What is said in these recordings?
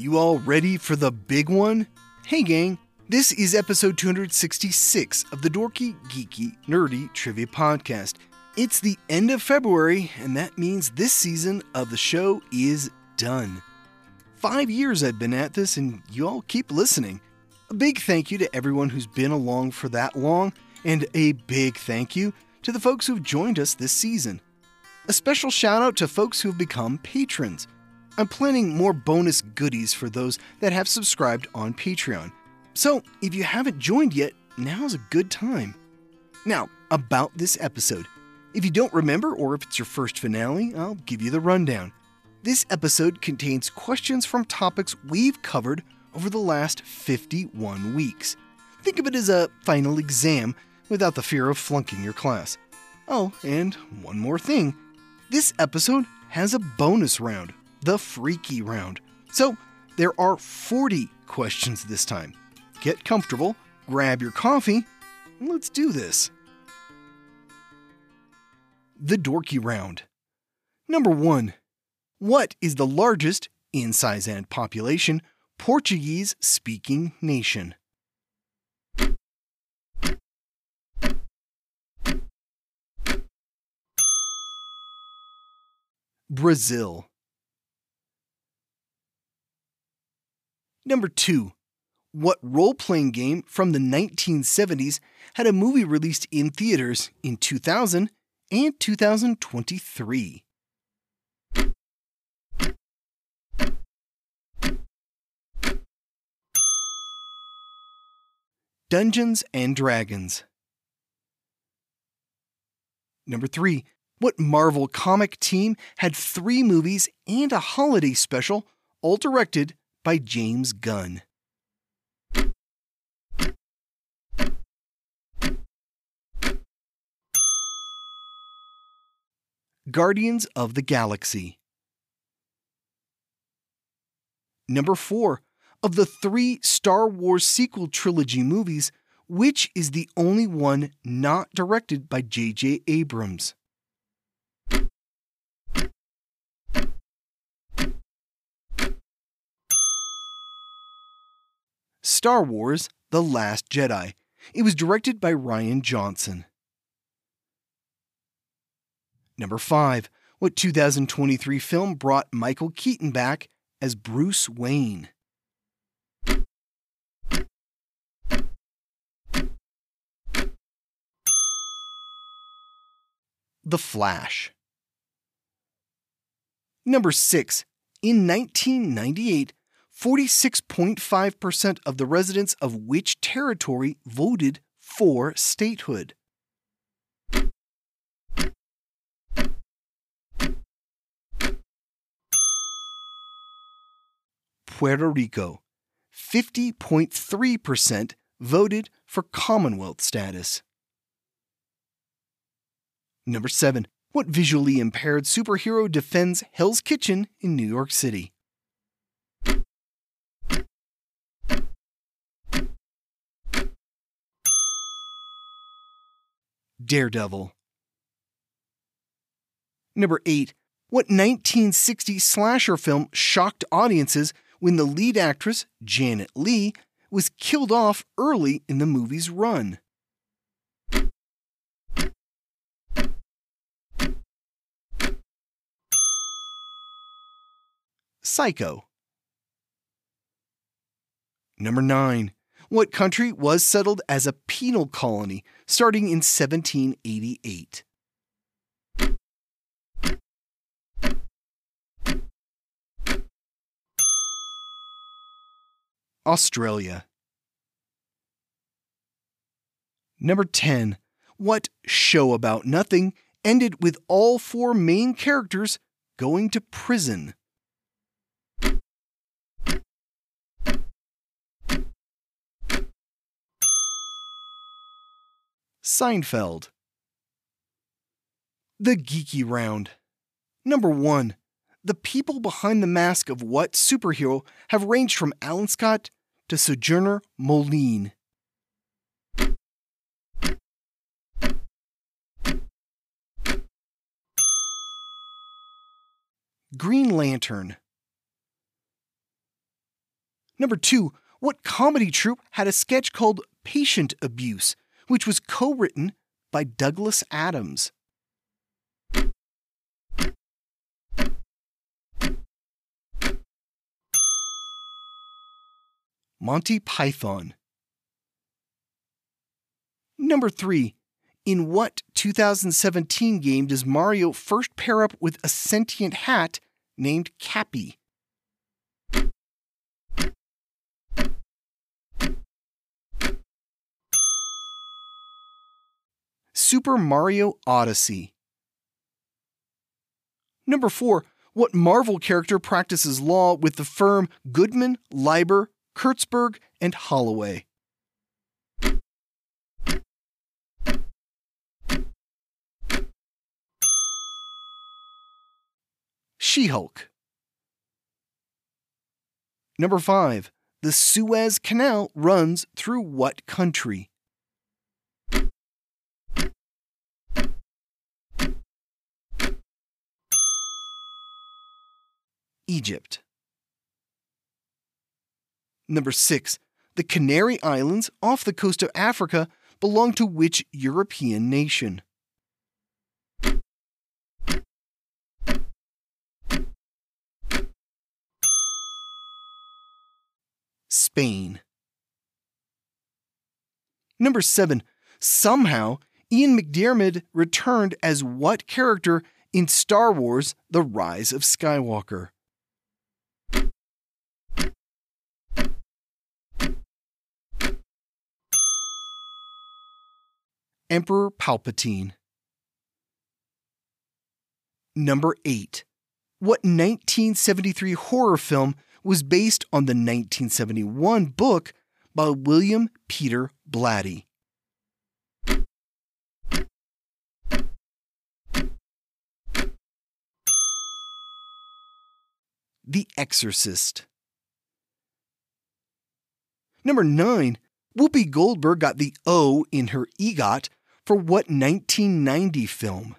You all ready for the big one? Hey, gang, this is episode 266 of the Dorky, Geeky, Nerdy Trivia Podcast. It's the end of February, and that means this season of the show is done. Five years I've been at this, and you all keep listening. A big thank you to everyone who's been along for that long, and a big thank you to the folks who've joined us this season. A special shout out to folks who have become patrons. I'm planning more bonus goodies for those that have subscribed on Patreon. So, if you haven't joined yet, now's a good time. Now, about this episode. If you don't remember, or if it's your first finale, I'll give you the rundown. This episode contains questions from topics we've covered over the last 51 weeks. Think of it as a final exam without the fear of flunking your class. Oh, and one more thing this episode has a bonus round the freaky round. So there are 40 questions this time. Get comfortable, grab your coffee, and let's do this. The dorky round. Number 1. What is the largest, in size and population, Portuguese speaking nation? Brazil. Number two, what role playing game from the 1970s had a movie released in theaters in 2000 and 2023? Dungeons and Dragons. Number three, what Marvel comic team had three movies and a holiday special, all directed by James Gunn. Guardians of the Galaxy. Number 4. Of the three Star Wars sequel trilogy movies, which is the only one not directed by J.J. Abrams? Star Wars The Last Jedi. It was directed by Rian Johnson. Number 5. What 2023 film brought Michael Keaton back as Bruce Wayne? The Flash. Number 6. In 1998, 46.5% of the residents of which territory voted for statehood? Puerto Rico. 50.3% voted for Commonwealth status. Number 7. What visually impaired superhero defends Hell's Kitchen in New York City? Daredevil. Number 8. What 1960 slasher film shocked audiences when the lead actress, Janet Leigh, was killed off early in the movie's run? Psycho. Number 9. What country was settled as a penal colony starting in 1788? Australia. Number 10. What show about nothing ended with all four main characters going to prison? Seinfeld. The Geeky Round. Number 1. The people behind the mask of what superhero have ranged from Alan Scott to Sojourner Mullein. Green Lantern. Number two, what comedy troupe had a sketch called Patient Abuse, which was co written by Douglas Adams? Monty Python. Number three, in what 2017 game does Mario first pair up with a sentient hat named Cappy? Super Mario Odyssey. Number 4. What Marvel character practices law with the firm Goodman, Leiber, Kurtzberg, and Holloway? She Hulk. Number 5. The Suez Canal runs through what country? Egypt. Number 6. The Canary Islands off the coast of Africa belong to which European nation? Spain. Number 7. Somehow, Ian McDiarmid returned as what character in Star Wars The Rise of Skywalker? Emperor Palpatine. Number 8. What 1973 horror film was based on the 1971 book by William Peter Blatty? The Exorcist. Number 9. Whoopi Goldberg got the O in her EGOT for what 1990 film?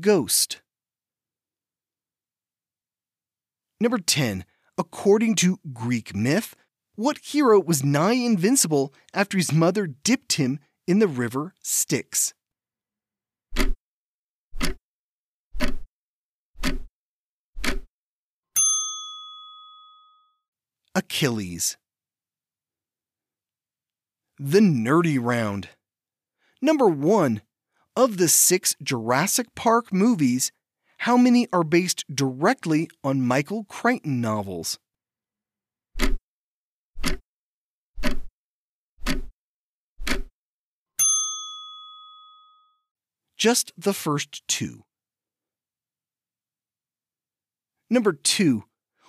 Ghost. Number 10. According to Greek myth, what hero was nigh invincible after his mother dipped him in the river Styx? Achilles. The Nerdy Round. Number 1. Of the six Jurassic Park movies, how many are based directly on Michael Crichton novels? Just the first two. Number 2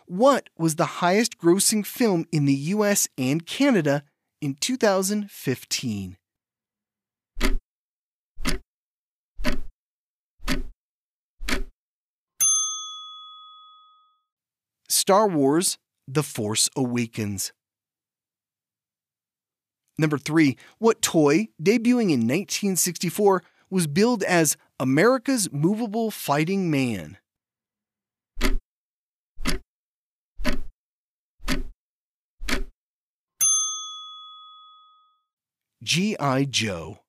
what was the highest grossing film in the US and Canada in 2015? Star Wars The Force Awakens. Number three, what toy, debuting in 1964, was billed as America's Movable Fighting Man? G.I. Joe.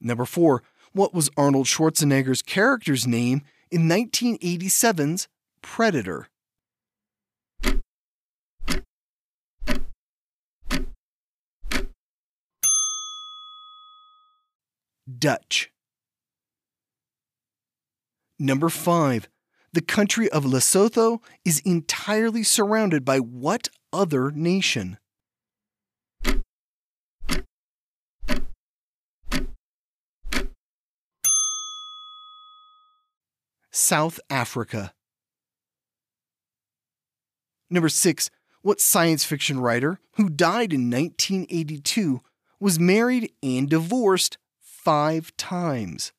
Number 4. What was Arnold Schwarzenegger's character's name in 1987's Predator? Dutch. Number 5. The country of Lesotho is entirely surrounded by what other nation? South Africa. Number 6. What science fiction writer, who died in 1982, was married and divorced five times?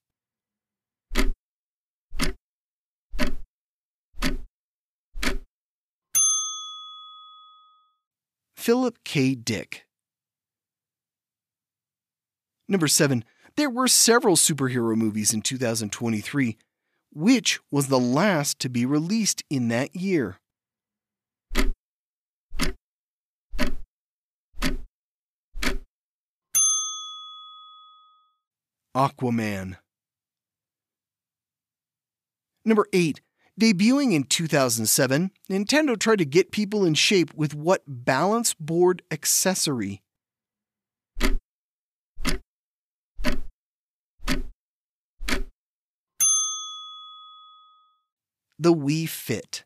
Philip K. Dick. Number 7. There were several superhero movies in 2023. Which was the last to be released in that year? Aquaman. Number 8. Debuting in 2007, Nintendo tried to get people in shape with what balance board accessory? The Wii Fit.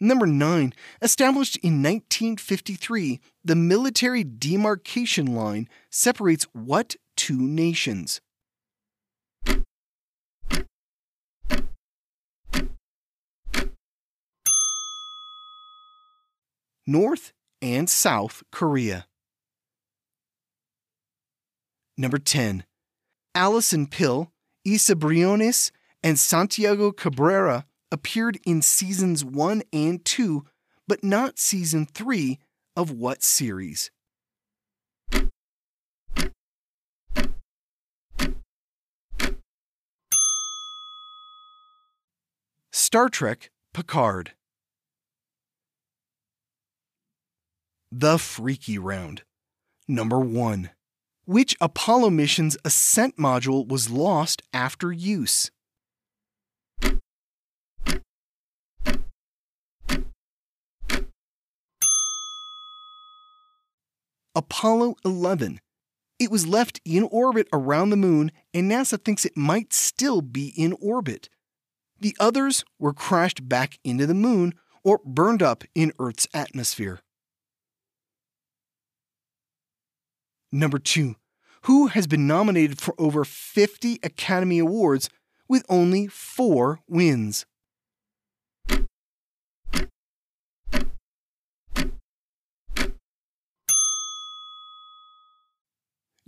Number 9. Established in 1953, the military demarcation line separates what two nations? North and South Korea. Number 10. Allison Pill, Isa Briones, and Santiago Cabrera appeared in seasons 1 and 2, but not season 3 of what series? Star Trek Picard. The Freaky Round. Number 1. Which Apollo mission's ascent module was lost after use? Apollo 11. It was left in orbit around the moon, and NASA thinks it might still be in orbit. The others were crashed back into the moon or burned up in Earth's atmosphere. Number 2. Who has been nominated for over 50 Academy Awards with only four wins?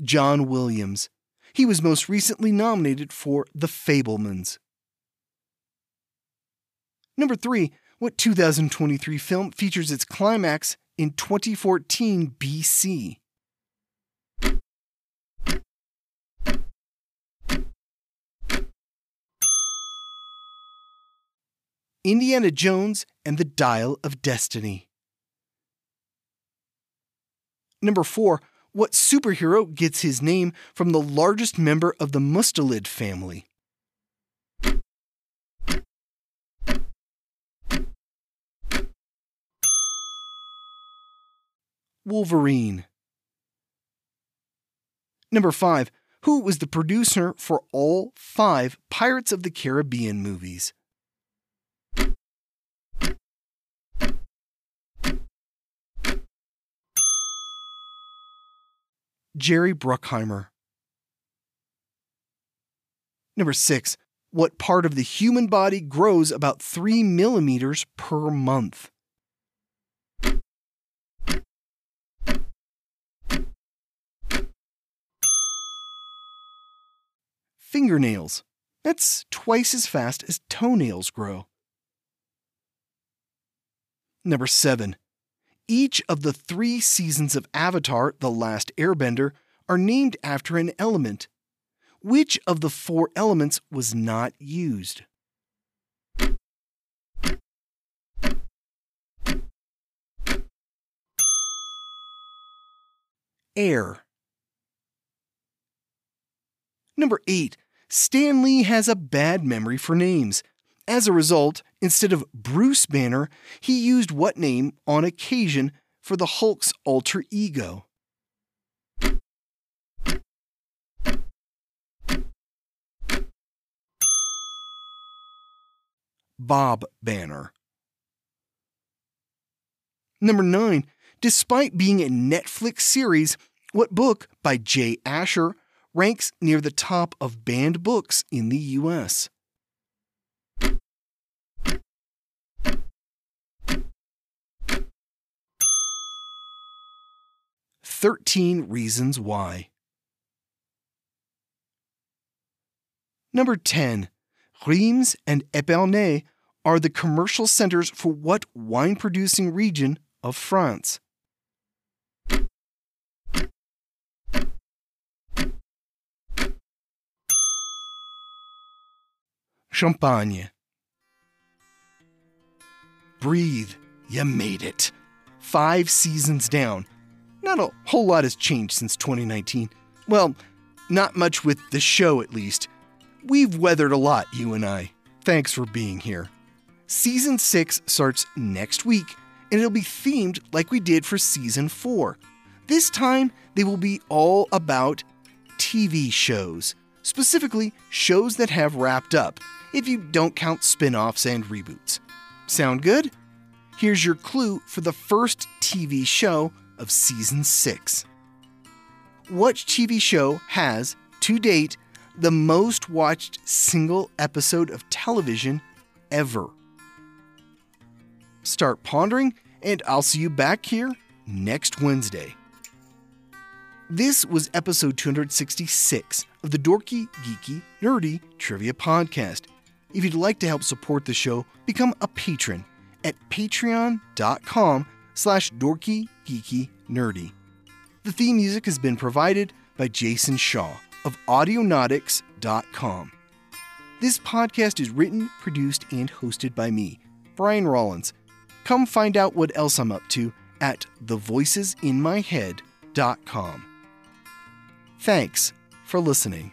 John Williams. He was most recently nominated for The Fabelmans. Number 3. What 2023 film features its climax in 2014 BC? Indiana Jones and the Dial of Destiny. Number 4 what superhero gets his name from the largest member of the Mustelid family? Wolverine. Number 5. Who was the producer for all five Pirates of the Caribbean movies? Jerry Bruckheimer. Number six, what part of the human body grows about 3 millimeters per month? Fingernails. That's twice as fast as toenails grow. Number seven, each of the three seasons of Avatar The Last Airbender are named after an element. Which of the four elements was not used? Air. Number 8. Stan Lee has a bad memory for names. As a result, instead of Bruce Banner, he used what name on occasion for the Hulk's alter ego? Bob Banner. Number 9. Despite being a Netflix series, what book by Jay Asher ranks near the top of banned books in the US? 13 Reasons Why. Number 10. Reims and Epernay are the commercial centers for what wine producing region of France? Champagne. Breathe, you made it. Five seasons down, not a whole lot has changed since 2019. Well, not much with the show, at least. We've weathered a lot, you and I. Thanks for being here. Season 6 starts next week, and it'll be themed like we did for Season 4. This time, they will be all about TV shows, specifically shows that have wrapped up, if you don't count spin offs and reboots. Sound good? Here's your clue for the first TV show of Season 6. What TV show has, to date, the most watched single episode of television ever? Start pondering, and I'll see you back here next Wednesday. This was episode 266 of the Dorky, Geeky, Nerdy Trivia Podcast. If you'd like to help support the show, become a patron at patreon.com slash dorky, geeky, nerdy. The theme music has been provided by Jason Shaw of Audionautix.com. This podcast is written, produced, and hosted by me, Brian Rollins. Come find out what else I'm up to at thevoicesinmyhead.com. Thanks for listening.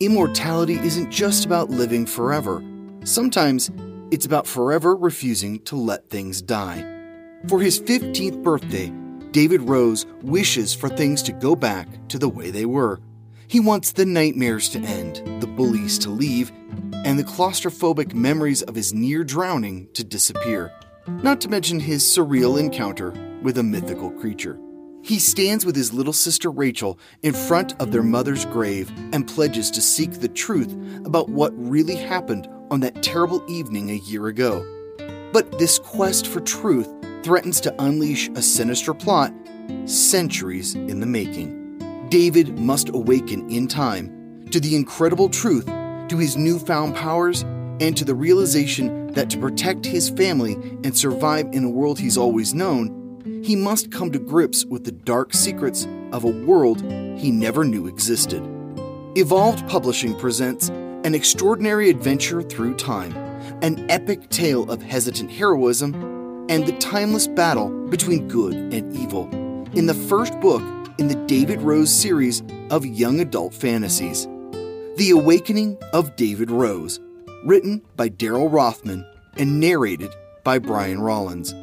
Immortality isn't just about living forever. Sometimes it's about forever refusing to let things die. For his 15th birthday, David Rose wishes for things to go back to the way they were. He wants the nightmares to end, the bullies to leave, and the claustrophobic memories of his near drowning to disappear. Not to mention his surreal encounter with a mythical creature. He stands with his little sister Rachel in front of their mother's grave and pledges to seek the truth about what really happened on that terrible evening a year ago. But this quest for truth threatens to unleash a sinister plot centuries in the making. David must awaken in time to the incredible truth, to his newfound powers, and to the realization that to protect his family and survive in a world he's always known, he must come to grips with the dark secrets of a world he never knew existed. Evolved Publishing presents an extraordinary adventure through time, an epic tale of hesitant heroism, and the timeless battle between good and evil. In the first book in the David Rose series of young adult fantasies, The Awakening of David Rose, written by Daryl Rothman and narrated by Brian Rollins.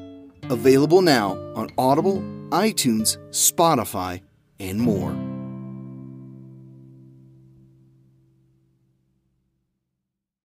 Available now on Audible, iTunes, Spotify, and more.